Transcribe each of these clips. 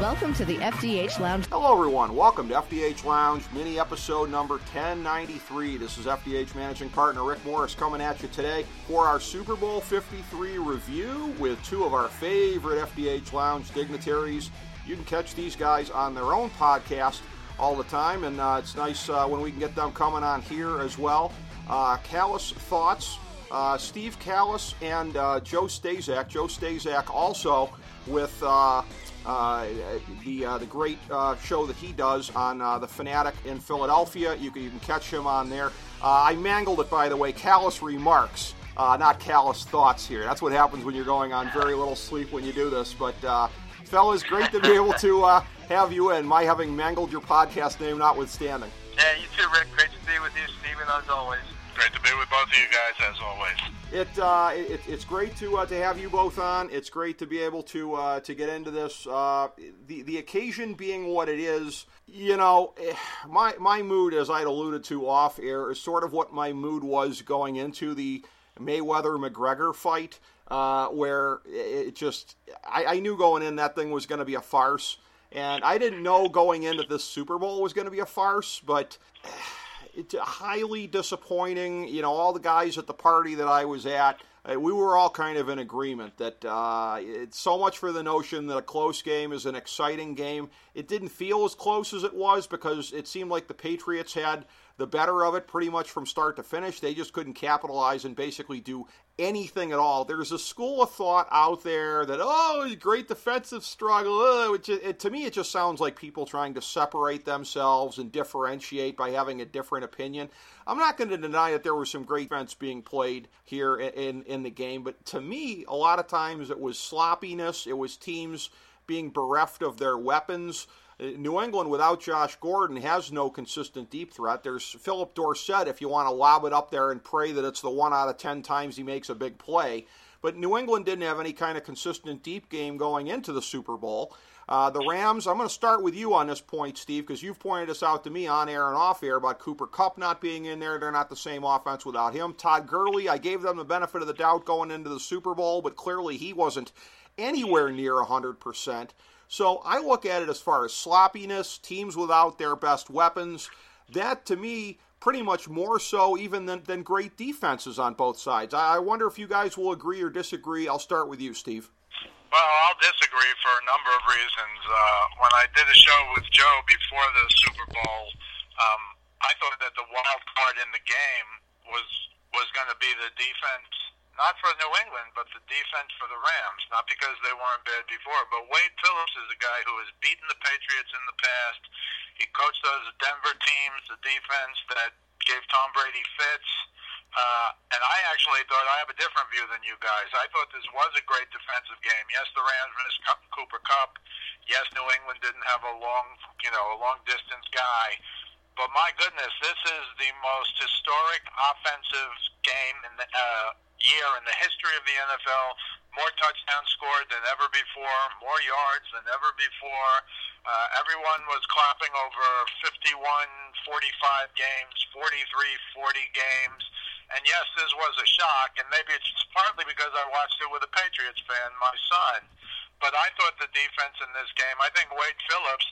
Welcome to the FDH Lounge. Hello, everyone. Welcome to FDH Lounge, mini episode number 1093. This is FDH managing partner Rick Morris coming at you today for our Super Bowl 53 review with two of our favorite FDH Lounge dignitaries. You can catch these guys on their own podcast all the time, and uh, it's nice uh, when we can get them coming on here as well. Uh, Callous Thoughts, uh, Steve Kallas and uh, Joe Staszak. Joe Staszak also with uh, uh, the uh, the great uh, show that he does on uh, the Fanatic in Philadelphia. You can, you can catch him on there. Uh, I mangled it, by the way. Callous remarks, uh, not callous thoughts here. That's what happens when you're going on very little sleep when you do this. But fellas, great to be able to have you in. My having mangled your podcast name notwithstanding. Yeah, you too, Rick. Great to be with you, Stephen, as always. Great to be with both of you guys, as always. It, uh, it it's great to uh, to have you both on. It's great to be able to uh, to get into this. Uh, the the occasion being what it is, you know, eh, my my mood, as I'd alluded to off air, is sort of what my mood was going into the Mayweather McGregor fight, uh, where it just I, I knew going in that thing was going to be a farce, and I didn't know going into this Super Bowl was going to be a farce, but. It's highly disappointing. You know, all the guys at the party that I was at, uh, we were all kind of in agreement that uh, it's so much for the notion that a close game is an exciting game. It didn't feel as close as it was because it seemed like the Patriots had the better of it pretty much from start to finish. They just couldn't capitalize and basically do anything at all. There's a school of thought out there that oh, great defensive struggle. Oh, it, it, to me, it just sounds like people trying to separate themselves and differentiate by having a different opinion. I'm not going to deny that there was some great defense being played here in, in in the game, but to me, a lot of times it was sloppiness. It was teams being bereft of their weapons. New England without Josh Gordon has no consistent deep threat. There's Phillip Dorsett if you want to lob it up there and pray that it's the one out of 10 times he makes a big play. But New England didn't have any kind of consistent deep game going into the Super Bowl. Uh, the Rams, I'm going to start with you on this point, Steve, because you've pointed this out to me on air and off air about Cooper Kupp not being in there. They're not the same offense without him. Todd Gurley, I gave them the benefit of the doubt going into the Super Bowl, but clearly he wasn't anywhere near 100%. So I look at it as far as sloppiness, teams without their best weapons. That to me, pretty much more so even than, than great defenses on both sides. I wonder if you guys will agree or disagree. I'll start with you, Steve. Well, I'll disagree for a number of reasons. Uh, when I did a show with Joe before the Super Bowl, um, I thought that the wild card in the game was was going to be the defense not for New England, but the defense for the Rams. Not because they weren't bad before, but Wade Phillips is a guy who has beaten the Patriots in the past. He coached those Denver teams, the defense that gave Tom Brady fits. Uh, and I actually thought I have a different view than you guys. I thought this was a great defensive game. Yes, the Rams missed Cooper Kupp. Yes, New England didn't have a long, you know, a long distance guy. But my goodness, this is the most historic offensive game in the, uh, year in the history of the NFL. More touchdowns scored than ever before, more yards than ever before. Uh, everyone was clapping over 51 45 games, 43 40 games. And yes, this was a shock, and maybe it's partly because I watched it with a Patriots fan, my son. But I thought the defense in this game, I think Wade Phillips,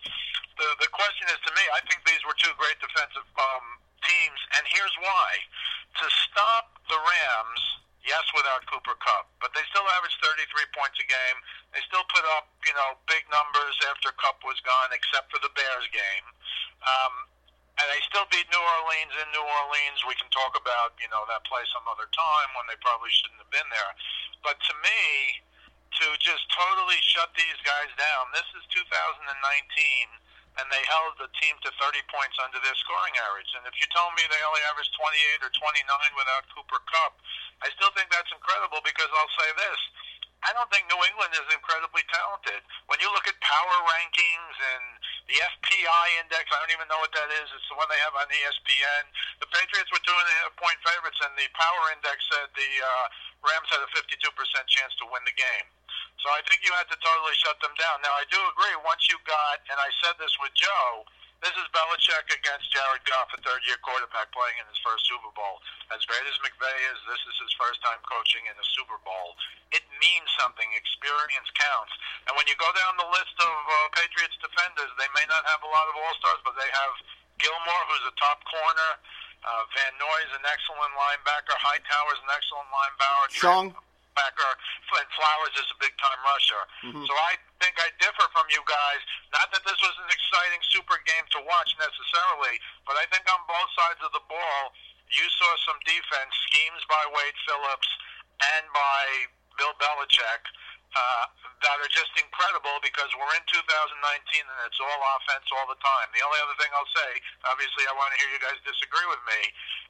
the, the question is to me, I think these were two great defensive um, teams, and here's why. To stop the Rams, Yes, without Cooper Kupp, but they still averaged 33 points a game. They still put up, you know, big numbers after Kupp was gone, except for the Bears game. Um, and they still beat New Orleans in New Orleans. We can talk about, you know, that play some other time when they probably shouldn't have been there. But to me, to just totally shut these guys down. This is 2019, and they held the team to 30 points under their scoring average. And if you told me they only averaged 28 or 29 without Cooper Kupp, I still think that's incredible because I'll say this. I don't think New England is incredibly talented. When you look at power rankings and the FPI index, I don't even know what that is. It's the one they have on ESPN. The Patriots were two and a half point favorites, and the power index said the uh, Rams had a 52% chance to win the game. So I think you had to totally shut them down. Now, I do agree, once you got, and I said this with Joe, this is Belichick against Jared Goff, a third year quarterback playing in his first Super Bowl. As great as McVay is, this is his first time coaching in a Super Bowl. It means something. Experience counts. And when you go down the list of uh, Patriots defenders, they may not have a lot of All Stars, but they have Gilmore, who's a top corner. Uh, Van Noy is an excellent linebacker. Hightower is an excellent linebacker. Chung linebacker. Flint Flowers is a big time rusher. Mm-hmm. So I think I differ from you guys. Not that this was an exciting super game to watch necessarily, but I think on both sides of the ball, you saw some defense schemes by Wade Phillips and by Bill Belichick uh, that are just incredible because we're in 2019 and it's all offense all the time. The only other thing I'll say, obviously, I want to hear you guys disagree with me,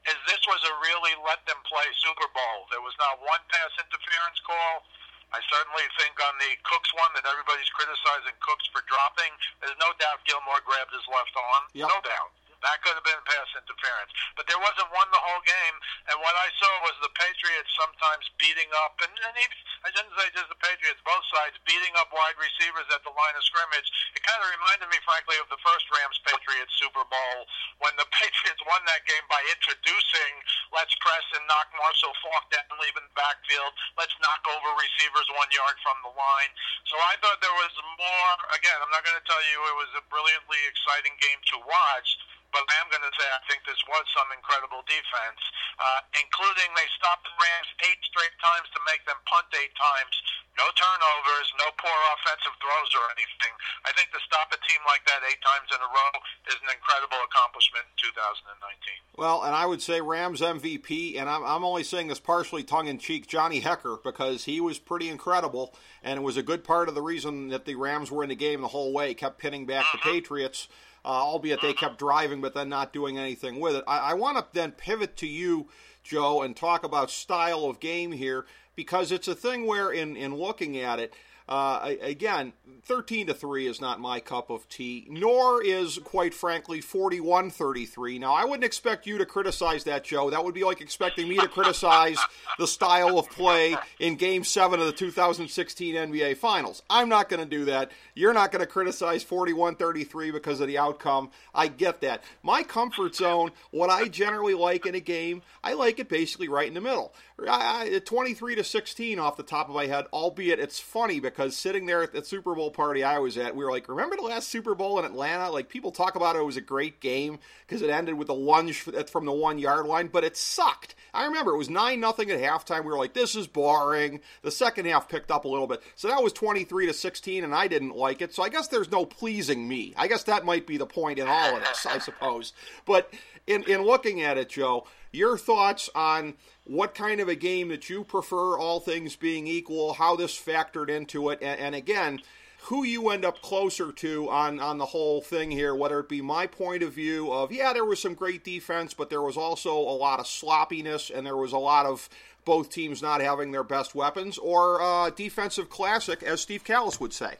is this was a really let them play Super Bowl. There was not one pass interference call. I certainly think on the Cooks one that everybody's criticizing Cooks for dropping. There's no doubt Gilmore grabbed his left arm. Yep. No doubt. That could have been pass interference. But there wasn't one the whole game. And what I saw was the Patriots sometimes beating up, and, and even, I didn't say just the Patriots, both sides beating up wide receivers at the line of scrimmage. It kind of reminded me, frankly, of the first Rams Patriots Super Bowl when the Patriots won that game by introducing let's press and knock Marshall Faulk down, leaving the backfield. Let's knock over receivers one yard from the line. So I thought there was more. Again, I'm not going to tell you it was a brilliantly exciting game to watch but I am going to say I think this was some incredible defense, uh, including they stopped the Rams eight straight times to make them punt eight times. No turnovers, no poor offensive throws or anything. I think to stop a team like that eight times in a row is an incredible accomplishment in 2019. Well, and I would say Rams MVP, and I'm, I'm only saying this partially tongue in cheek, Johnny Hekker, because he was pretty incredible, and it was a good part of the reason that the Rams were in the game the whole way, kept pinning back mm-hmm. the Patriots uh, albeit they kept driving but then not doing anything with it. I, I want to then pivot to you, Joe, and talk about style of game here because it's a thing where, in, in looking at it, uh, again, 13 to 3 is not my cup of tea, nor is, quite frankly, 41 33. Now, I wouldn't expect you to criticize that, Joe. That would be like expecting me to criticize the style of play in Game 7 of the 2016 NBA Finals. I'm not going to do that. You're not going to criticize 41 33 because of the outcome. I get that. My comfort zone, what I generally like in a game, I like it basically right in the middle. I, I, 23 to 16 off the top of my head, albeit it's funny because sitting there at the Super Bowl party I was at, we were like, remember the last Super Bowl in Atlanta? Like, people talk about it, it was a great game because it ended with a lunge from the one yard line, but it sucked. I remember it was 9 nothing at halftime. We were like, this is boring. The second half picked up a little bit. So that was 23 to 16, and I didn't like it. So I guess there's no pleasing me. I guess that might be the point in all of this, I suppose. But in, in looking at it, Joe, your thoughts on what kind of a game that you prefer, all things being equal, how this factored into it, and, and again, who you end up closer to on, on the whole thing here, whether it be my point of view of, yeah, there was some great defense, but there was also a lot of sloppiness and there was a lot of both teams not having their best weapons, or uh, defensive classic, as Steve Kallas would say.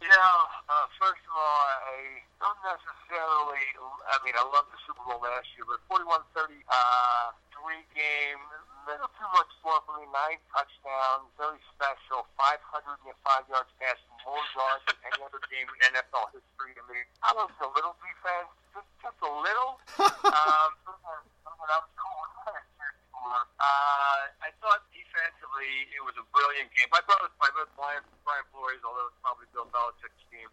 Yeah, uh, first of all, I don't necessarily. I mean, I love the Super Bowl last year, but 41-30 uh, three game, a little too much for me. Nine touchdowns, very special. 505 yards passing, more yards than any other game in NFL history. I mean, I was a little defense, just, just a little. um, that was cool. Uh, I thought defensively it was a brilliant game. My brother, my brother Brian, Brian Flores, although it's probably Bill Belichick's team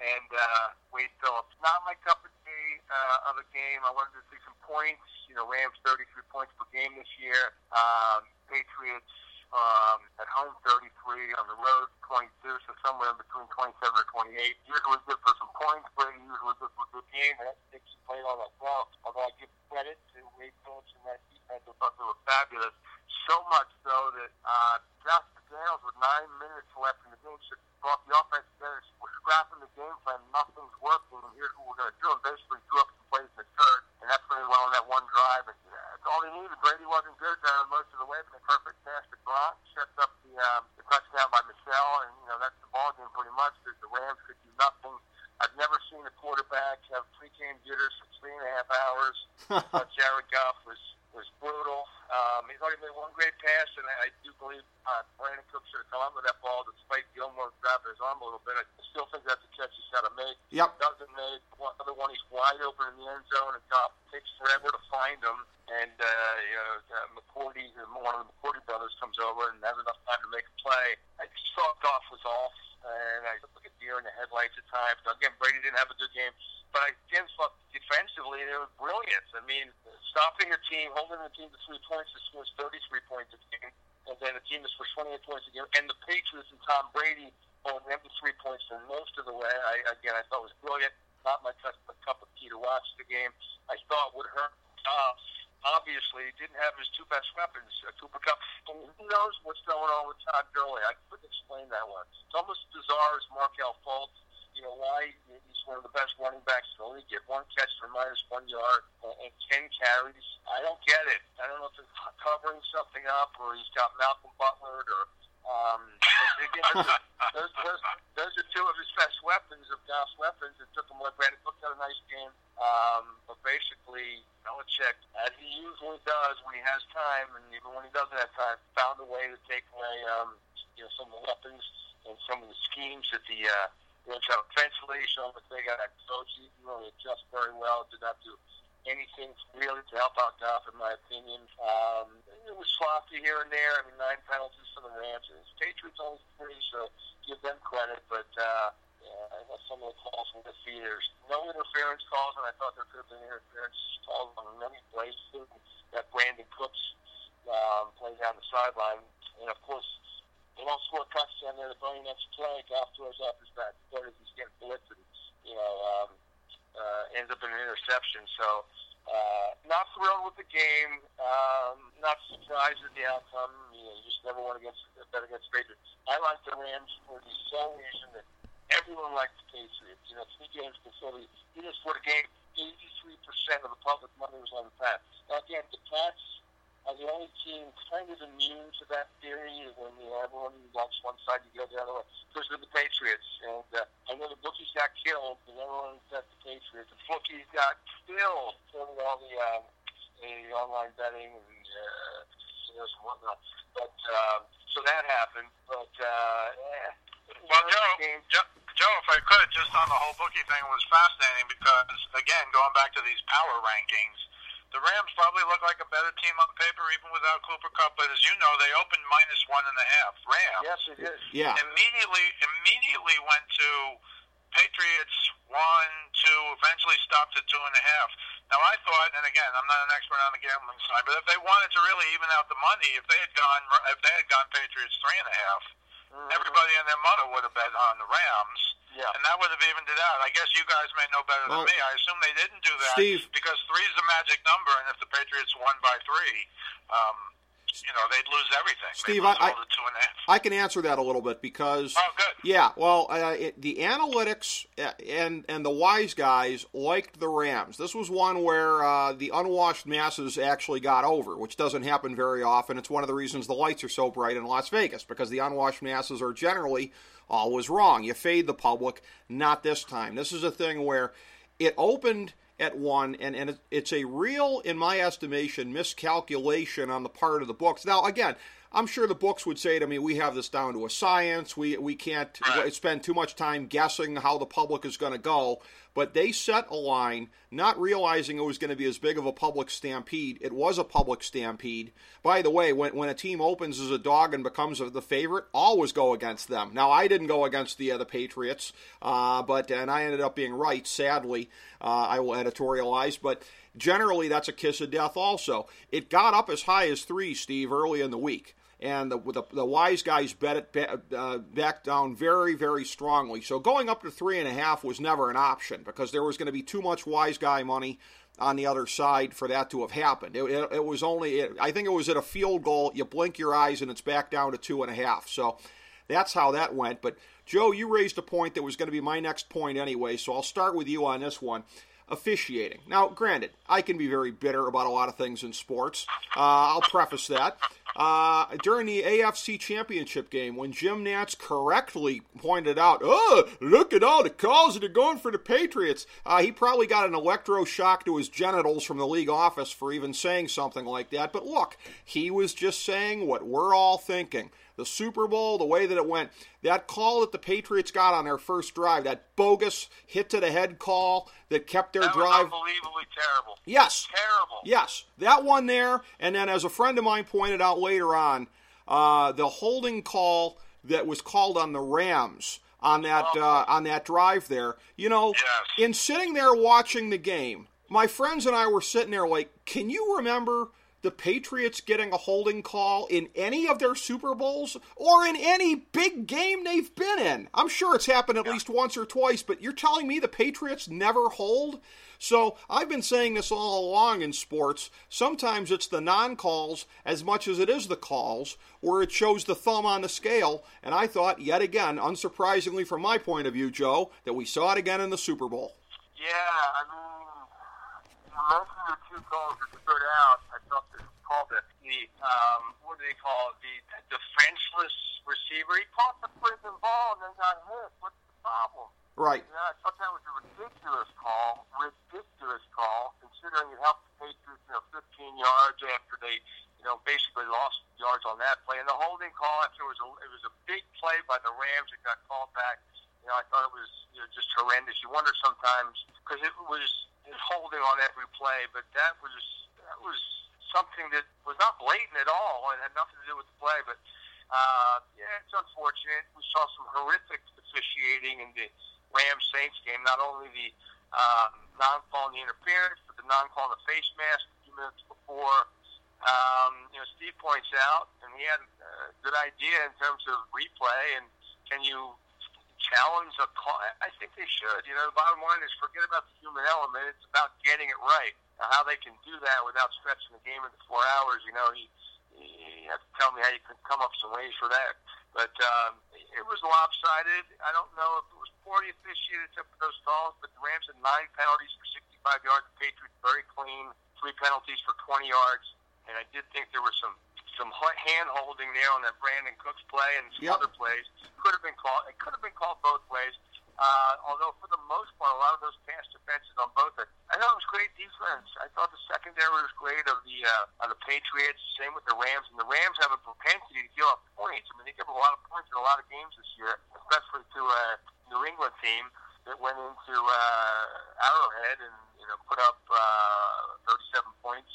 and uh, Wade Phillips. Not my cup of tea uh, of a game. I wanted to see some points. You know, Rams 33 points per game this year. Um, Patriots um, at home 33, on the road 22, so somewhere in between 27 or 28. Usually good for some points, but usually good for a good game. And that's Dixon played all that well. Although I give credit to Wade Phillips and that defense, I thought they were fabulous. So much so that uh, Josh McDaniels, with nine minutes left in the game, should brought the offense together. We're scrapping the game plan. Nothing's working. Here's what we're going to do. And basically threw up some plays in the third. And that's when they went that one drive. And uh, that's all they needed. Brady wasn't good. Um, he's got Malcolm Butler or. Um, again, those, those, those are two of his best weapons, of Goff's weapons. It took him away. Brandin Cook had a nice game. Um, but basically, Belichick, as he usually does when he has time, and even when he doesn't have time, found a way to take away um, you know, some of the weapons and some of the schemes that the uh, which are offensively showing that they got a coach he can really adjust very well. Did not do anything really to help out Goff, in my opinion. Um, it was sloppy here and there. I mean, nine penalties for the Rams. And the Patriots only three, so give them credit. But uh, yeah, I thought some of the calls were defeated. There's no interference calls, and I thought there could have been interference calls on many plays. That Brandin Cooks um, played down the sideline, and of course they don't score a touchdown there. The very next play, Goff throws off his back foot as he's getting blitzed and, you know, um, uh, ends up in an interception. So, uh, not thrilled with the game. Um, not surprised at the outcome. You know, you just never want to get bet against Patriots. I like the Rams for the sole reason that everyone likes the Patriots. You know, three games before the, even before the game, 83% of the public money was on the Pats. Now, again, the Pats are the only team kind of immune to that theory when you know, everyone wants one side, you go the other way. Because they're the Patriots. And uh, I know the bookies got killed, but everyone said the Patriots. The bookies got killed killing all the, um, the online betting and uh, casinos and whatnot. But um, so that happened. But uh, yeah. Well, Joe, Joe, Joe, if I could, just on the whole bookie thing was fascinating because, again, going back to these power rankings, the Rams probably look like a better team on paper even without Cooper Kupp. But as you know, they opened minus one and a half. Rams. Yes, it is. Yeah. Immediately, immediately went to Patriots one, two, eventually stopped at two and a half. Now I thought, and again, I'm not an expert on the gambling side, but if they wanted to really even out the money, if they had gone, if they had gone Patriots three and a half, Mm-hmm. everybody and their mother would have bet on the Rams. Yeah. And that would have evened it out. I guess you guys may know better Well, than me. I assume they didn't do that Steve- because three is the magic number, and if the Patriots won by three, um, you know, they'd lose everything. Steve, lose I- two and a half. I can answer that a little bit because Oh, good. yeah, well, uh, it, the analytics uh, and and the wise guys liked the Rams. This was one where uh, the unwashed masses actually got over, which doesn't happen very often. It's one of the reasons the lights are so bright in Las Vegas because the unwashed masses are generally always wrong. You fade the public, not this time. This is a thing where it opened at one, and, and it's a real, in my estimation, miscalculation on the part of the books. Now, again, I'm sure the books would say to me, "We have this down to a science. We we can't spend too much time guessing how the public is going to go." But they set a line, not realizing it was going to be as big of a public stampede. It was a public stampede. By the way, when when a team opens as a dog and becomes the favorite, always go against them. Now, I didn't go against the uh, the Patriots, uh, but and I ended up being right. Sadly, uh, I will editorialize, but generally that's a kiss of death. Also, it got up as high as three, Steve, early in the week and the, the, the wise guys bet it ba- uh, back down very, very strongly. So going up to three and a half was never an option because there was going to be too much wise guy money on the other side for that to have happened. It, it, it was only, it, I think it was at a field goal. You blink your eyes and it's back down to two and a half. So that's how that went. But Joe, you raised a point that was going to be my next point anyway, so I'll start with you on this one officiating. Now, granted, I can be very bitter about a lot of things in sports. Uh, I'll preface that. Uh, during the AFC Championship game, when Jim Nantz correctly pointed out, "Oh, look at all the calls that are going for the Patriots," uh, he probably got an electroshock to his genitals from the league office for even saying something like that. But look, he was just saying what we're all thinking the Super Bowl, the way that it went, that call that the Patriots got on their first drive, that bogus hit to the head call that kept their that drive. unbelievably terrible. Yes. Terrible. Yes. That one there. And then, as a friend of mine pointed out later on, uh, the holding call that was called on the Rams on that uh, on that drive there. You know, Yes. in sitting there watching the game, my friends and I were sitting there like, can you remember the Patriots getting a holding call in any of their Super Bowls or in any big game they've been in? I'm sure it's happened at least once or twice, but you're telling me the Patriots never hold? So I've been saying this all along in sports. Sometimes it's the non calls as much as it is the calls where it shows the thumb on the scale. And I thought, yet again, unsurprisingly from my point of view, Joe, that we saw it again in the Super Bowl. Yeah, I mean, you mentioned the two calls that stood out. I thought this called it the um, what do they call it? The defenseless receiver. He caught the freaking ball and then got hit. What's the problem? Right. Yeah, I thought that was a ridiculous call. Ridiculous call, considering it helped the Patriots, you know, 15 yards after they, you know, basically lost yards on that play. And the holding call after it was a, it was a big play by the Rams that got called back. You know, I thought it was you know, just horrendous. You wonder sometimes because it was it was holding on every play, but that was that was something that was not blatant at all and had nothing to do with the play. But uh, yeah, it's unfortunate. We saw some horrific officiating in the Rams Saints game. Not only the um, non-call in the interference, but the non-call in the face mask a few minutes before. Um, you know, Steve points out, and he had a good idea in terms of replay. And can you challenge a call? I think they should. You know, the bottom line is forget about the human element. It's about getting it right. Now, how they can do that without stretching the game into four hours, you know, he, he has to tell me how you can come up some ways for that. But um, it was lopsided. I don't know if it was poor officiated took those calls, but the Rams had nine penalties for 65 yards. The Patriots very clean, three penalties for 20 yards. And I did think there was some some hand holding there on that Brandin Cooks play and some Yep. other plays. Could have been called. It could have been called both ways. Uh, although for the most part, a lot of those pass defenses on both. Are, I thought it was great defense. I thought the secondary was great of the uh, of the Patriots. Same with the Rams. And the Rams have a propensity to give up points. I mean, they give up a lot of points in a lot of games this year, especially to a New England team that went into uh, Arrowhead and you know put up uh, 37 points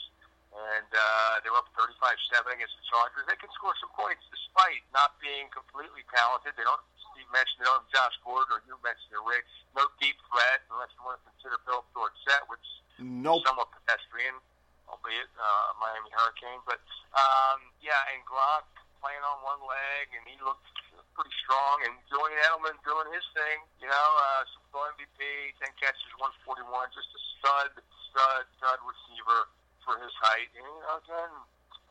and uh, they were up 35-7 against the Chargers. They can score some points despite not being completely talented. They don't. Steve mentioned they don't have Josh Gordon, or you mentioned it, Rick. No deep threat unless you want to consider Phillip Dorsett, which Nope. is somewhat pedestrian, albeit uh, Miami Hurricane. But um, yeah, and Gronk playing on one leg, and he looked pretty strong. And Julian Edelman doing his thing, you know, uh, Super Bowl MVP, 10 catches, 141, just a stud, stud, stud receiver for his height. And, you know, again,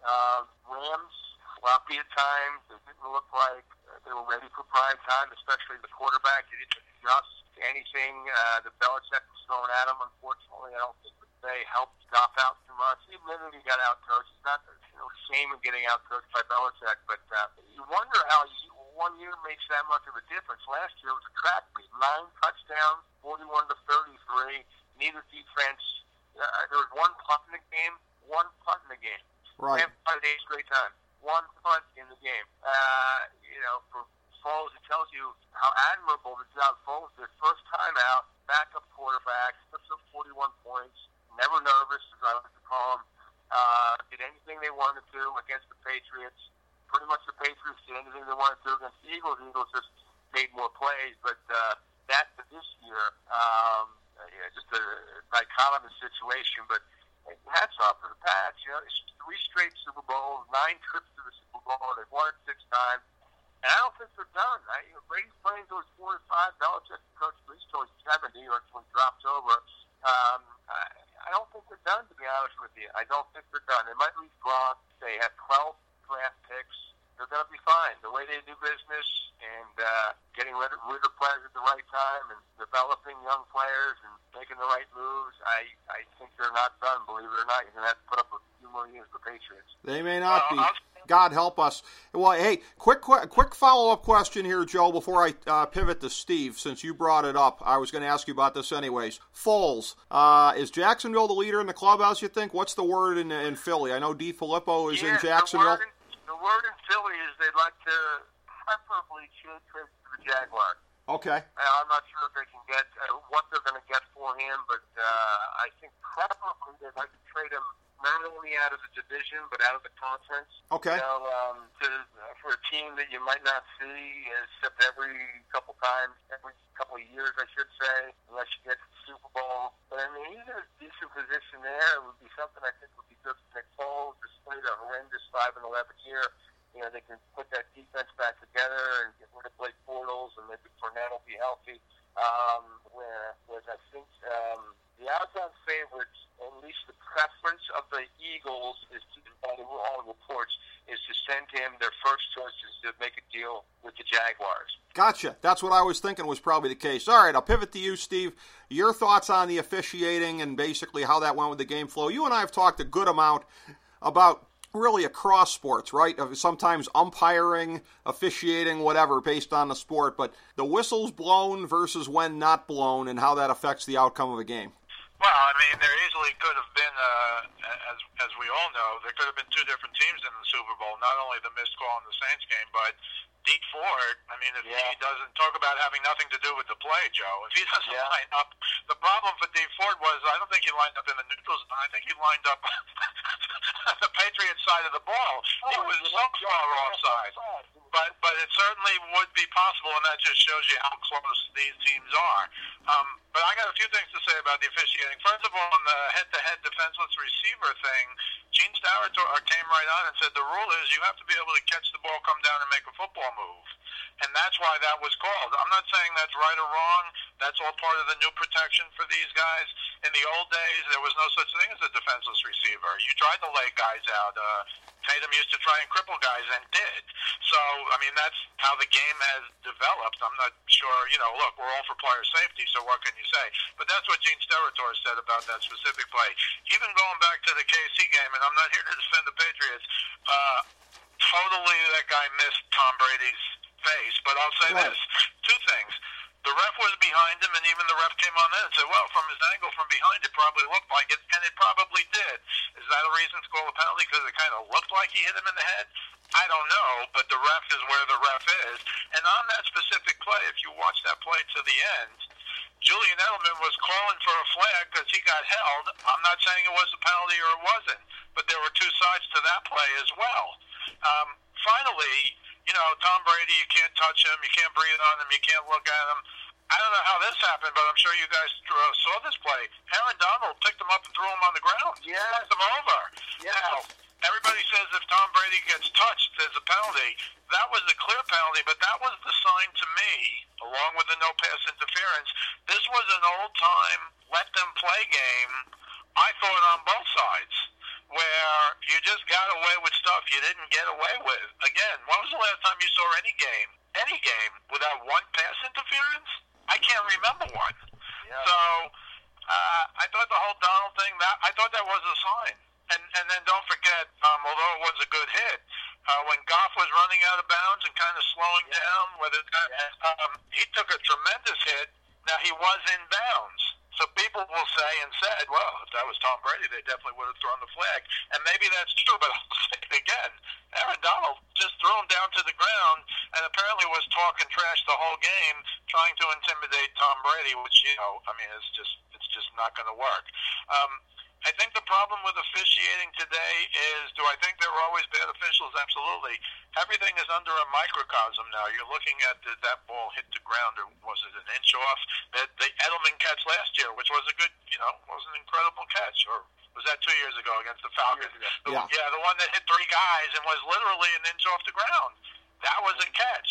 uh, Rams, sloppy at times. They didn't look like uh, they were ready for prime time, especially the quarterback. He didn't adjust to anything uh, that Belichick was throwing at him. Unfortunately, I don't think that they helped stop out too much. He admitted he got out coached. It's not you know shame in getting out coached by Belichick, but uh, you wonder how you, one year makes that much of a difference. Last year it was a track meet, nine touchdowns, forty-one to thirty-three. Neither defense. Uh, there was one punt in the game. One punt in the game. Right. Punted eight straight time. One punt in the game. Uh, you know, for Foles, it tells you how admirable the job Foles did. First time out, backup quarterback, puts up 41 points, never nervous, as I like to call him. Uh, did anything they wanted to against the Patriots. Pretty much the Patriots did anything they wanted to against the Eagles. The Eagles just made more plays, but uh, that to this year, um, yeah, just a dichotomous situation. But hats off to the Pats. You know, it's three straight Super Bowls, nine trips to the Super Bowl. They've won it six times. And I don't think they're done. I, you know, Brady's playing towards four and five. Belichick coach at least towards seventy, or until he drops over. Um, I, I don't think they're done. To be honest with you, I don't think they're done. They might lose Gronk. They have twelve draft picks. They're going to be fine. The way they do business, and uh, getting rid of, rid of players at the right time and developing young players and making the right moves. I I think they're not done. Believe it or not, you're gonna have to put up a few more years for Patriots. They may not be. I'll- God help us. Well, hey, quick, quick, quick follow-up question here, Joe. Before I uh, pivot to Steve, since you brought it up, I was going to ask you about this anyways. Foles, uh, is Jacksonville the leader in the clubhouse? You think? What's the word in in Philly? I know DeFilippo is yeah, in Jacksonville. The word in, word in Philly is they'd like to preferably trade trade to the Jaguars. Okay. Uh, I'm not sure if they can get uh, what they're going to get for him, but uh, I think preferably they'd like to trade him not only out of the division but out of the conference. Okay. You know, um, to, uh, for a team that you might not see except every couple times, every couple of years, I should say, unless you get to the Super Bowl. But I mean, he's in a decent position there. It would be something I think would be good for Nick Foles, despite a horrendous five and eleven year. You know, they can put that defense back together and get rid of Blake Bortles, and maybe Fournette will be healthy. Um, where, whereas I think um, the odds-on favorites, at least the preference of the Eagles, is to, by all reports, is to send him their first choice is to make a deal with the Jaguars. Gotcha. That's what I was thinking was probably the case. All right, I'll pivot to you, Steve. Your thoughts on the officiating and basically how that went with the game flow. You and I have talked a good amount about really across sports, right? Sometimes umpiring, officiating, whatever, based on the sport, but the whistles blown versus when not blown and how that affects the outcome of a game. Well, I mean, there easily could have been, uh, as as we all know, there could have been two different teams in the Super Bowl. Not only the missed call in the Saints game, but Dee Ford. I mean, if Yeah. he doesn't talk about having nothing to do with the play, Joe. If he doesn't Yeah. line up, the problem for Dee Ford was I don't think he lined up in the neutral zone. I think he lined up on the Patriots side of the ball. he was so far offside. But but it certainly would be possible, and that just shows you how close these teams are. Um, but I got a few things to say about the officiating. First of all, on the head-to-head defenseless receiver thing, Gene Steratore came right on and said the rule is you have to be able to catch the ball, come down, and make a football move. And that's why that was called. I'm not saying that's right or wrong. That's all part of the new protection for these guys. In the old days, there was no such thing as a defenseless receiver. You tried to lay guys out. Uh, Tatum used to try and cripple guys and did. So, I mean, that's how the game has developed. I'm not sure, you know, look, we're all for player safety, so what can you say? But that's what Gene Steratore said about that specific play. Even going back to the KC game, and I'm not here to defend the Patriots, uh, totally that guy missed Tom Brady's face. But I'll say Right. this two things. The ref was behind him, and even the ref came on in and said, well, from his angle from behind, it probably looked like it, and it probably did. Is that a reason to call a penalty because it kind of looked like he hit him in the head? I don't know, but the ref is where the ref is. And on that specific play, if you watch that play to the end, Julian Edelman was calling for a flag because he got held. I'm not saying it was a penalty or it wasn't, but there were two sides to that play as well. Um, finally, you know, Tom Brady, you can't touch him, you can't breathe on him, you can't look at him. I don't know how this happened, but I'm sure you guys uh, saw this play. Aaron Donald picked him up and threw him on the ground. Yeah. Knocked him over. Yeah. Now, everybody says if Tom Brady gets touched, there's a penalty. That was a clear penalty, but that was the sign to me, along with the no pass interference. This was an old time let them play game. I thought on both sides, where you just got away with stuff you didn't get away with. Again, when was the last time you saw any game, any game, without one pass interference? I can't remember one. Yeah. So uh, I thought the whole Donald thing that I thought that was a sign. And and then don't forget, um, although it was a good hit, uh, when Goff was running out of bounds and kind of slowing down, whether Yeah. um, he took a tremendous hit. Now he was in bounds. So people will say and said, well, if that was Tom Brady, they definitely would have thrown the flag. And maybe that's true, but I'll say it again. Aaron Donald just threw him down to the ground and apparently was talking trash the whole game, trying to intimidate Tom Brady, which, you know, I mean, it's just it's just not going to work. Um, I think the problem with officiating today is do I think there were always bad officials? Absolutely. Everything is under a microcosm now. You're looking at did that ball hit the ground or was it an inch off? The, the Edelman catch last year, which was a good, you know, was an incredible catch. Or was that two years ago against the Falcons? The- Yeah. yeah, the one that hit three guys and was literally an inch off the ground. That was a catch.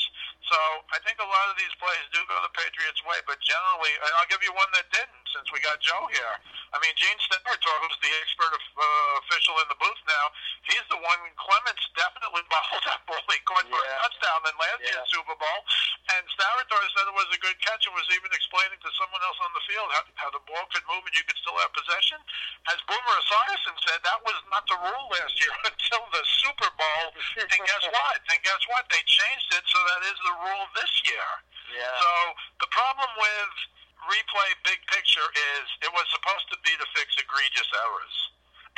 So I think a lot of these plays do go the Patriots' way, but generally, and I'll give you one that didn't. Since we got Joe here. I mean, Gene Steratore, who's the expert uh, official in the booth now, he's the one. Clemens definitely bobbled that ball. He caught for a touchdown in last Yeah. year's Super Bowl, and Steratore said it was a good catch and was even explaining to someone else on the field how, how the ball could move and you could still have possession. As Boomer Esiason said, that was not the rule last year until the Super Bowl. and guess what? And guess what? They changed it so that is the rule this year. Yeah. So the problem with replay big picture is it was supposed to be to fix egregious errors.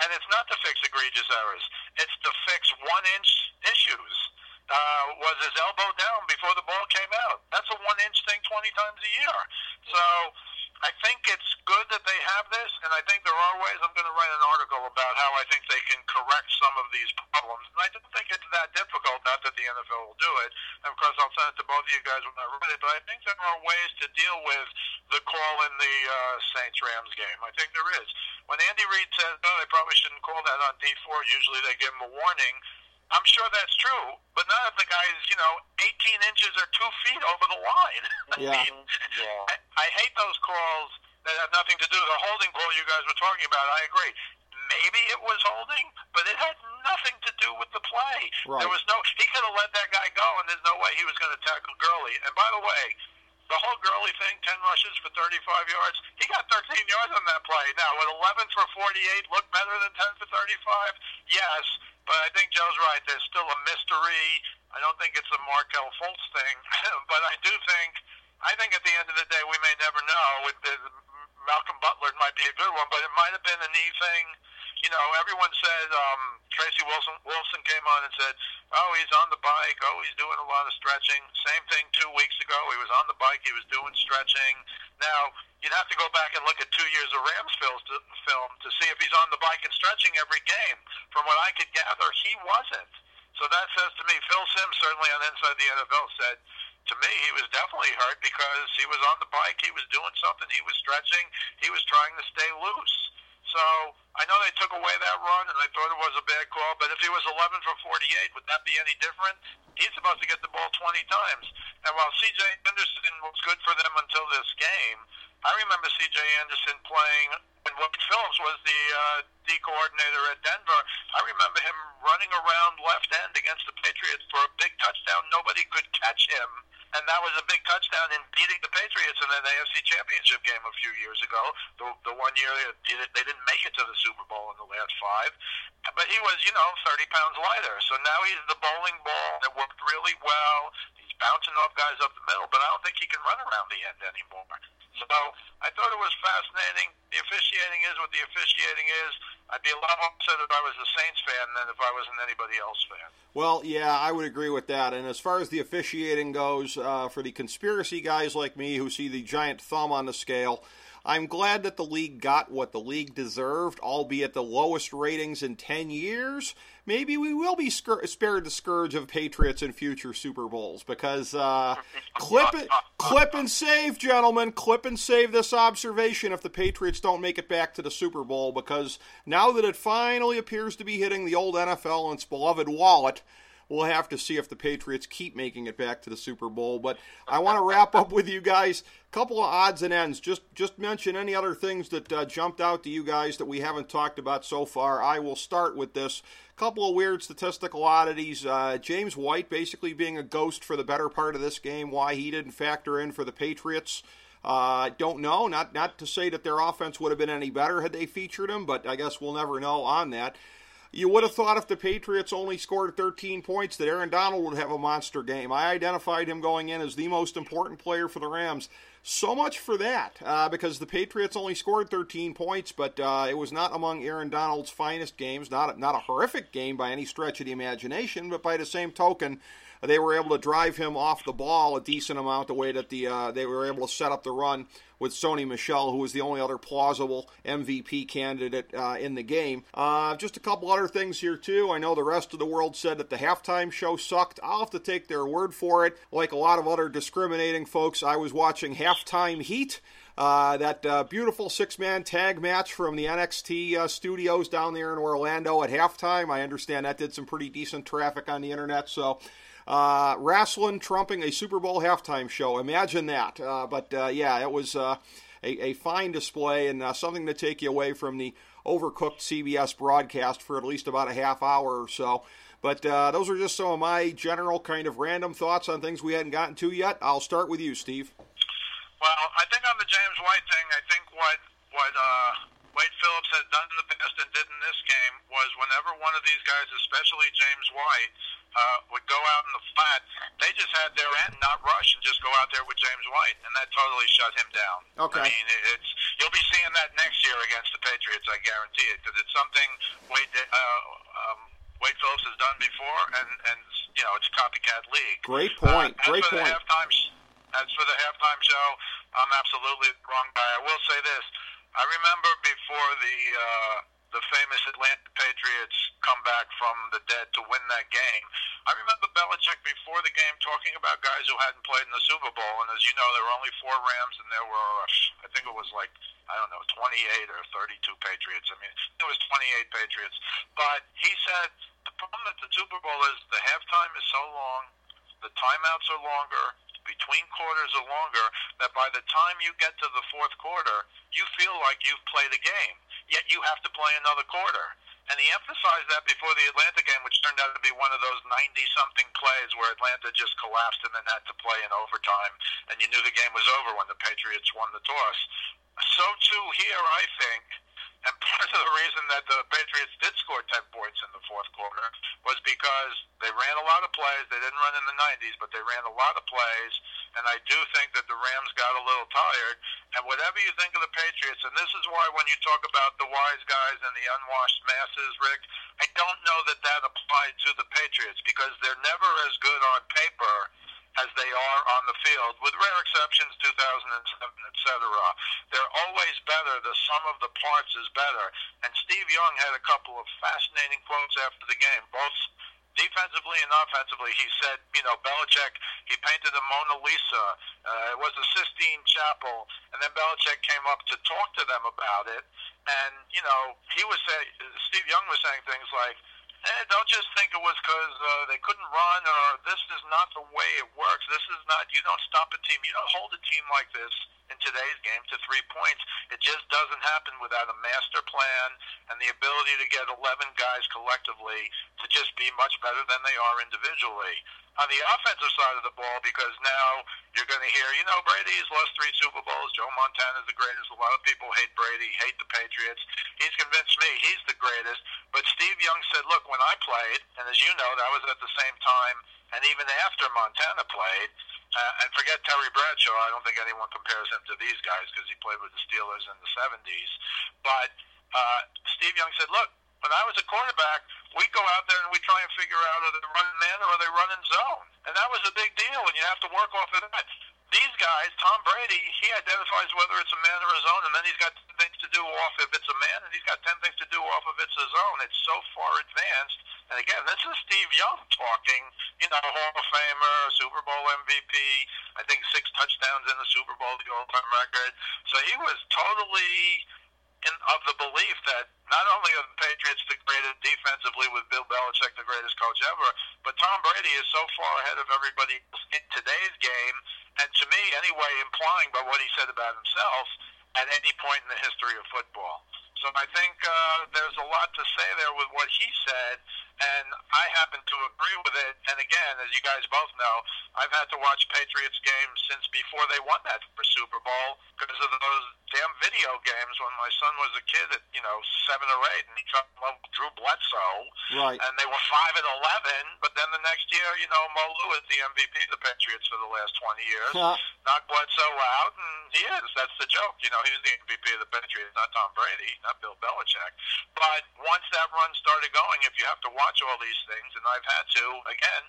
And it's not to fix egregious errors. It's to fix one inch issues. Uh, was his elbow down before the ball came out? That's a one inch thing 20 times a year. So I think it's good that they have this, and I think there are ways. I'm going to write an article about how I think they can correct some of these problems. And I don't think it's that difficult, not that the NFL will do it. And of course, I'll send it to both of you guys when I write it, but I think there are ways to deal with the call in the uh, Saints Rams game. I think there is. When Andy Reid says, oh, they probably shouldn't call that on Dee Ford, usually they give him a warning. I'm sure that's true, but not if the guy's, you know, 18 inches or two feet over the line. I Yeah. mean, Yeah. I, I hate those calls that have nothing to do. With the holding call you guys were talking about, I agree. Maybe it was holding, but it had nothing to do with the play. Right. There was no. He could have let that guy go, and there's no way he was going to tackle Gurley. And by the way, the whole Gurley thing, 10 rushes for 35 yards, he got 13 yards on that play. Now, would 11 for 48 look better than 10 for 35? Yes, but I think Joe's right. There's still a mystery. I don't think it's a Markelle Fultz thing, but I do think. I think at the end of the day, we may never know. With the, Malcolm Butler might be a good one, but it might have been a knee thing. You know, everyone said um, Tracy Wolfson Wolfson came on and said, "Oh, he's on the bike. Oh, he's doing a lot of stretching." Same thing two weeks ago. He was on the bike. He was doing stretching. Now you'd have to go back and look at two years of Rams film to see if he's on the bike and stretching every game. From what I could gather, he wasn't. So that says to me, Phil Simms certainly on Inside the NFL said, to me, he was definitely hurt because he was on the bike, he was doing something, he was stretching, he was trying to stay loose. So I know they took away that run, and I thought it was a bad call. But if he was 11 for 48, would that be any different? He's supposed to get the ball 20 times. And while C.J. Anderson was good for them until this game, I remember C.J. Anderson playing when Wade Phillips was the uh, D coordinator at Denver. I remember him running around left end against the Patriots for a big touchdown. Nobody could catch him and that was a big touchdown in beating the Patriots in an AFC Championship game a few years ago. The, the one year they, they didn't make it to the Super Bowl in the last five, but he was, you know, 30 pounds lighter. So now he's the bowling ball that worked really well. He's bouncing off guys up the middle, but I don't think he can run around the end anymore. So I thought it was fascinating. The officiating is what the officiating is. I'd be a lot more upset if I was a Saints fan than if I was an anybody else fan. Well, yeah, I would agree with that. And as far as the officiating goes, uh, for the conspiracy guys like me who see the giant thumb on the scale, I'm glad that the league got what the league deserved, albeit the lowest ratings in 10 years. Maybe we will be scur- spared the scourge of Patriots in future Super Bowls because uh, clip it, clip and save, gentlemen, clip and save this observation if the Patriots don't make it back to the Super Bowl because now that it finally appears to be hitting the old NFL and its beloved wallet, we'll have to see if the Patriots keep making it back to the Super Bowl. But I want to wrap up with you guys. A couple of odds and ends. Just just mention any other things that uh, jumped out to you guys that we haven't talked about so far. I will start with this. Couple of weird statistical oddities. Uh, James White basically being a ghost for the better part of this game. Why he didn't factor in for the Patriots. Uh, don't know. Not not to say that their offense would have been any better had they featured him, but I guess we'll never know on that. You would have thought if the Patriots only scored 13 points that Aaron Donald would have a monster game. I identified him going in as the most important player for the Rams. So much for that, uh, because the Patriots only scored 13 points, but uh, it was not among Aaron Donald's finest games. Not not a horrific game by any stretch of the imagination, but by the same token, they were able to drive him off the ball a decent amount the way that the uh, they were able to set up the run with Sony Michel, who was the only other plausible MVP candidate uh, in the game. Uh, just a couple other things here too. I know the rest of the world said that the halftime show sucked. I'll have to take their word for it. Like a lot of other discriminating folks, I was watching halftime heat. Uh, that uh, beautiful six man tag match from the NXT uh, studios down there in Orlando at halftime. I understand that did some pretty decent traffic on the internet. So, uh, wrestling trumping a Super Bowl halftime show. Imagine that. Uh, but uh, yeah, it was. A, a fine display and something to take you away from the overcooked CBS broadcast for at least about a half hour or so. But those are just some of my general kind of random thoughts on things we hadn't gotten to yet. I'll start with you, Steve. Well, I think on the James White thing, I think what what uh, Wade Phillips has done in the past and did in this game was whenever one of these guys, especially James White, uh, would go out in the flat, they just had their end not rush and just go out there with James White, and that totally shut him down. Okay. I mean, it's you'll be seeing that next year against the Patriots, I guarantee it, because it's something Wade uh, um, Wade Phillips has done before, and and you know it's a copycat league. Great point. Uh, Great point. Halftime, as for the halftime show, I'm absolutely wrong guy. I will say this: I remember before the uh, the famous Atlanta Patriots come back from the dead to win that game. I remember Belichick before the game talking about guys who hadn't played in the Super Bowl, and as you know, there were only four Rams, and there were I think it was like I don't know 28 or 32 Patriots. I mean, it was 28 Patriots, but he said the problem at the Super Bowl is the halftime is so long, the timeouts are longer, between quarters are longer, that by the time you get to the fourth quarter, you feel like you've played a game, yet you have to play another quarter. And he emphasized that before the Atlanta game, which turned out to be one of those 90-something plays where Atlanta just collapsed and then had to play in overtime, and you knew the game was over when the Patriots won the toss. So too here, I think, and part of the reason that the Patriots did score 10 points in the fourth quarter was because they ran a lot of plays. They didn't run in the 90s, but they ran a lot of plays. And I do think that the Rams got a little tired. And whatever you think of the Patriots, and this is why when you talk about the wise guys and the unwashed masses, Rick, I don't know that that applied to the Patriots because they're never as good on paper as they are on the field, with rare exceptions, 2007, etc. They're always better. The sum of the parts is better. And Steve Young had a couple of fascinating quotes after the game, both defensively and offensively. He said, you know, Belichick, he painted the Mona Lisa. Uh, it was the Sistine Chapel. And then Belichick came up to talk to them about it. And, you know, he was saying, Steve Young was saying things like, eh, don't just think it was because uh, they couldn't run or this is not the way it works. This is not, you don't stop a team. You don't hold a team like this today's game to three points. It just doesn't happen without a master plan and the ability to get 11 guys collectively to just be much better than they are individually. On the offensive side of the ball, because now you're going to hear, you know, Brady's lost three Super Bowls. Joe Montana is the greatest. A lot of people hate Brady, hate the Patriots. He's convinced me he's the greatest. But Steve Young said, look, when I played, and as you know, that was at the same time and even after Montana played, uh, and forget Terry Bradshaw. I don't think anyone compares him to these guys because he played with the Steelers in the 70s. But uh, Steve Young said, look, when I was a quarterback, we'd go out there and we try and figure out are they running man or are they running zone. And that was a big deal, and you have to work off of that. These guys, Tom Brady, he identifies whether it's a man or a zone, and then he's got things to do off if it's a man, and he's got 10 things to do off if it's a zone. It's so far advanced. And again, this is Steve Young talking, you know, Hall of Famer, Super Bowl MVP, I think six touchdowns in the Super Bowl, the all-time record. So he was totally in, of the belief that not only are the Patriots the greatest defensively with Bill Belichick the greatest coach ever, but Tom Brady is so far ahead of everybody in today's game, and to me anyway, implying by what he said about himself at any point in the history of football. So I think uh, there's a lot to say there with what he said, and I happen to agree with it. And again, as you guys both know, I've had to watch Patriots games since before they won that Super Bowl because of those damn video games when my son was a kid at you know seven or eight, and he fell in love with Drew Bledsoe, Right. and they were five and eleven. But then the next year, you know, Mo Lewis, the MVP of the Patriots for the last twenty years, Huh. knocked Bledsoe out, and he is. That's the joke. You know, he was the MVP of the Patriots, not Tom Brady, not Bill Belichick. But once that run started going, if you have to watch all these things, and I've had to, again,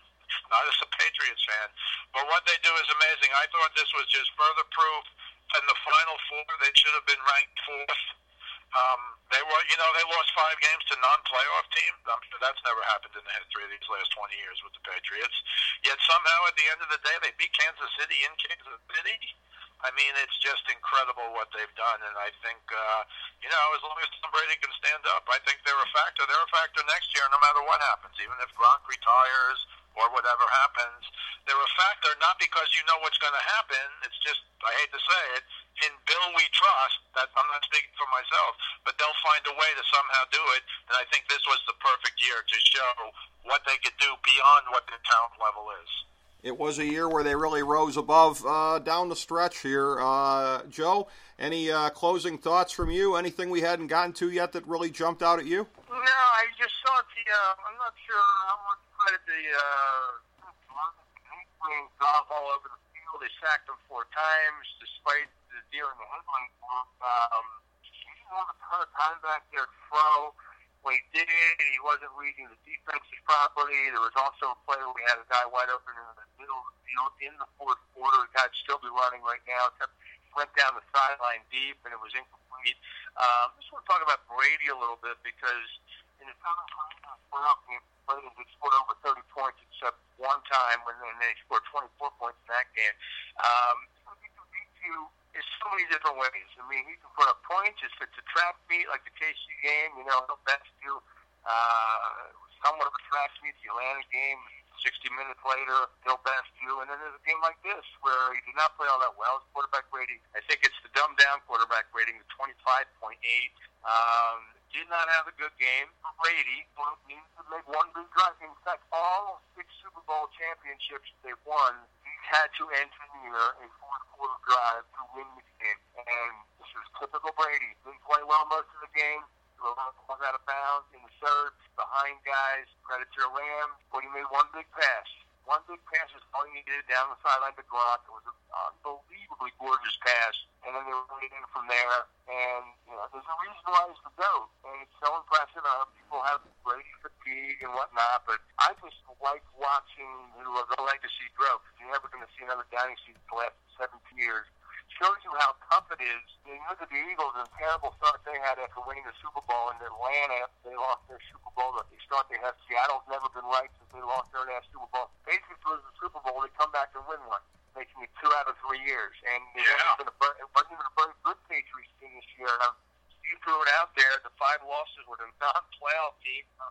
not as a Patriots fan, but what they do is amazing. I thought this was just further proof. In the Final Four, they should have been ranked fourth. Um, they were, you know, they lost five games to non-playoff teams. I'm sure that's never happened in the history of these last 20 years with the Patriots. Yet somehow, at the end of the day, they beat Kansas City in Kansas City. I mean, it's just incredible what they've done, and I think, uh, you know, as long as Tom Brady can stand up, I think they're a factor. They're a factor next year, no matter what happens, even if Gronk retires or whatever happens. They're a factor not because you know what's going to happen. It's just, I hate to say it, in Bill we trust. That I'm not speaking for myself, but they'll find a way to somehow do it. And I think this was the perfect year to show what they could do beyond what their talent level is. It was a year where they really rose above uh, down the stretch here. Uh, Joe, any uh, closing thoughts from you? Anything we hadn't gotten to yet that really jumped out at you? No, I just saw the. Uh, I'm not sure how much credit the. Uh, Goff all over the field. They sacked him four times, despite the deer in the headline. Um, he ton of time back there to throw. When he did, he wasn't reading the defenses properly. There was also a play where we had a guy wide open in the middle the field in the fourth quarter. The guy'd still be running right now. Except went down the sideline deep, and it was incomplete. Um, I just want to talk about Brady a little bit because in the seven playoff game, Brady had scored over 30 points except one time when they scored 24 points in that game. Um, he can beat you in so many different ways. I mean, he can put up points. If it's a trap meet like the KC game, you know, he'll best you. Uh, somewhat of a trap meet, the Atlanta game. 60 minutes later, he'll best you. And then there's a game like this where he did not play all that well. His quarterback rating, I think it's the dumbed down quarterback rating, the 25.8. Um, did not have a good game. Brady needs to make one big drive. In fact, all six Super Bowl championships they've won, had to engineer a fourth quarter drive to win the game. And this is typical Brady. Didn't play well most of the game. Was out of bounds in the third, behind guys. Credit to Ram, but he made one big pass. One big pass is all he needed down the sideline to Gronk. It was an unbelievably gorgeous pass, and then they were in from there. And you know, there's a reason why he's the goat, and it's so impressive. Uh, people have Brady fatigue and whatnot, but I just like watching the, legacy grow. Because you're never going to see another dynasty the last 17 years shows you how tough it is. You look at the Eagles and the terrible start they had after winning the Super Bowl in Atlanta. They lost their Super Bowl. The start they had. Seattle's never been right since they lost their last Super Bowl. Basically, lose the Super Bowl, they come back and win one, making it two out of three years. And it Yeah. wasn't, even a, it wasn't even a very good Patriots team this year. And I'm, Steve threw it out there. The five losses were the non-playoff team. Uh,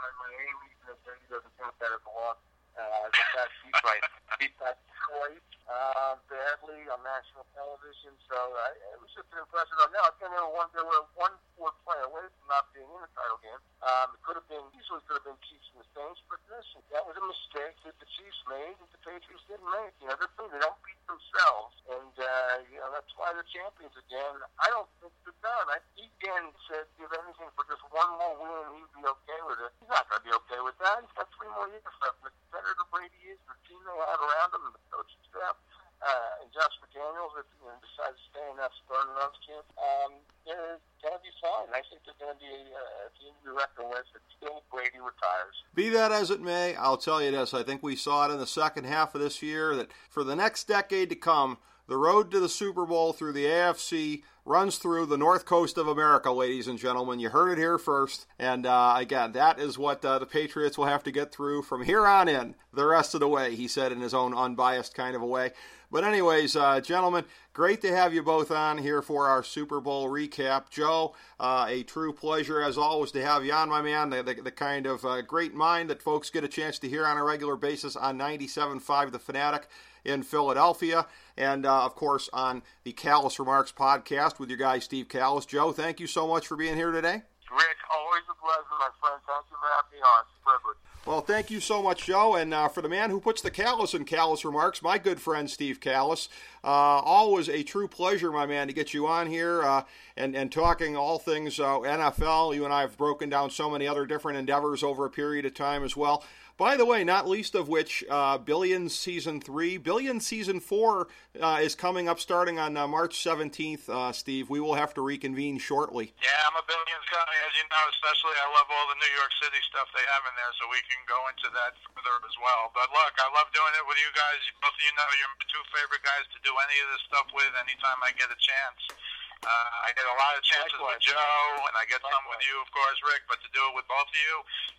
Miami, he doesn't count that as a loss. Uh, that beat right. Beat that Detroit uh, badly on national television. So uh, it was just an impressive. Now I think they were one. They were one fourth play away from not being in the title game. Um, it could have been easily could have been Chiefs and the Saints, but listen, that was a mistake that the Chiefs made that the Patriots didn't make. You know, they're they don't beat themselves, and uh, you know that's why they're champions again. I don't think they're done. I, he again said give anything for just one more win, he'd be okay with it. He's not going to be okay with that. He's got three more years left. The better the Brady is, the team they have around him, the coaching staff uh, and Josh McDaniels, if you know, decides to stay in that starting runs camp, um, they're going to be fine. I think they're going to be uh, a team to be reckoned with until Brady retires. Be that as it may, I'll tell you this. I think we saw it in the second half of this year that for the next decade to come, the road to the Super Bowl through the AFC runs through the north coast of America, ladies and gentlemen. You heard it here first. And uh, again, that is what uh, the Patriots will have to get through from here on in the rest of the way, he said in his own unbiased kind of a way. But, anyways, uh, gentlemen, great to have you both on here for our Super Bowl recap. Joe, uh, a true pleasure as always to have you on, my man. The, the, the kind of uh, great mind that folks get a chance to hear on a regular basis on 97.5 The Fanatic in Philadelphia, and uh, of course on the Callous Remarks podcast with your guy Steve Kallas. Joe, thank you so much for being here today. Rick, always a pleasure, my friend. Thank you for having me on. It's a privilege. Well, thank you so much, Joe. And uh, for the man who puts the callous in callous remarks, my good friend Steve Kallas, uh, always a true pleasure, my man, to get you on here uh, and, and talking all things uh, NFL. You and I have broken down so many other different endeavors over a period of time as well. By the way, not least of which, uh, Billions Season 3. Billions Season 4 uh, is coming up starting on uh, March 17th, uh, Steve. We will have to reconvene shortly. Yeah, I'm a Billions guy, as you know. Especially, I love all the New York City stuff they have in there, so we can go into that further as well. But look, I love doing it with you guys. Both of you know you're my two favorite guys to do any of this stuff with. Anytime I get a chance. Uh, I get a lot of chances Likewise. with Joe, and I get some with you, of course, Rick. But to do it with both of you,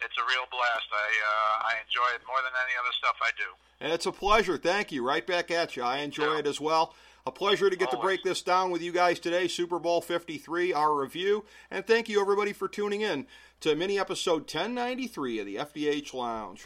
it's a real blast. I uh, I enjoy it more than any other stuff I do. And it's a pleasure. Thank you. Right back at you. I enjoy Yeah. it as well. A pleasure to get to break this down with you guys today. Super Bowl 53, our review. And thank you, everybody, for tuning in to mini episode 1093 of the FDH Lounge.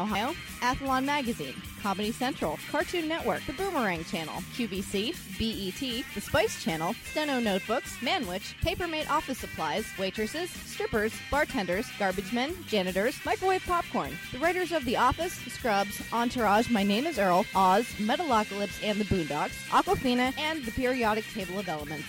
Ohio, Athlon Magazine, Comedy Central, Cartoon Network, The Boomerang Channel, QVC, BET, The Spice Channel, Steno Notebooks, Manwich, Papermate Office Supplies, waitresses, strippers, bartenders, garbage men, janitors, microwave popcorn, the writers of The Office, Scrubs, Entourage, My Name is Earl, Oz, Metalocalypse and the Boondocks, Aquafina, and the Periodic Table of Elements.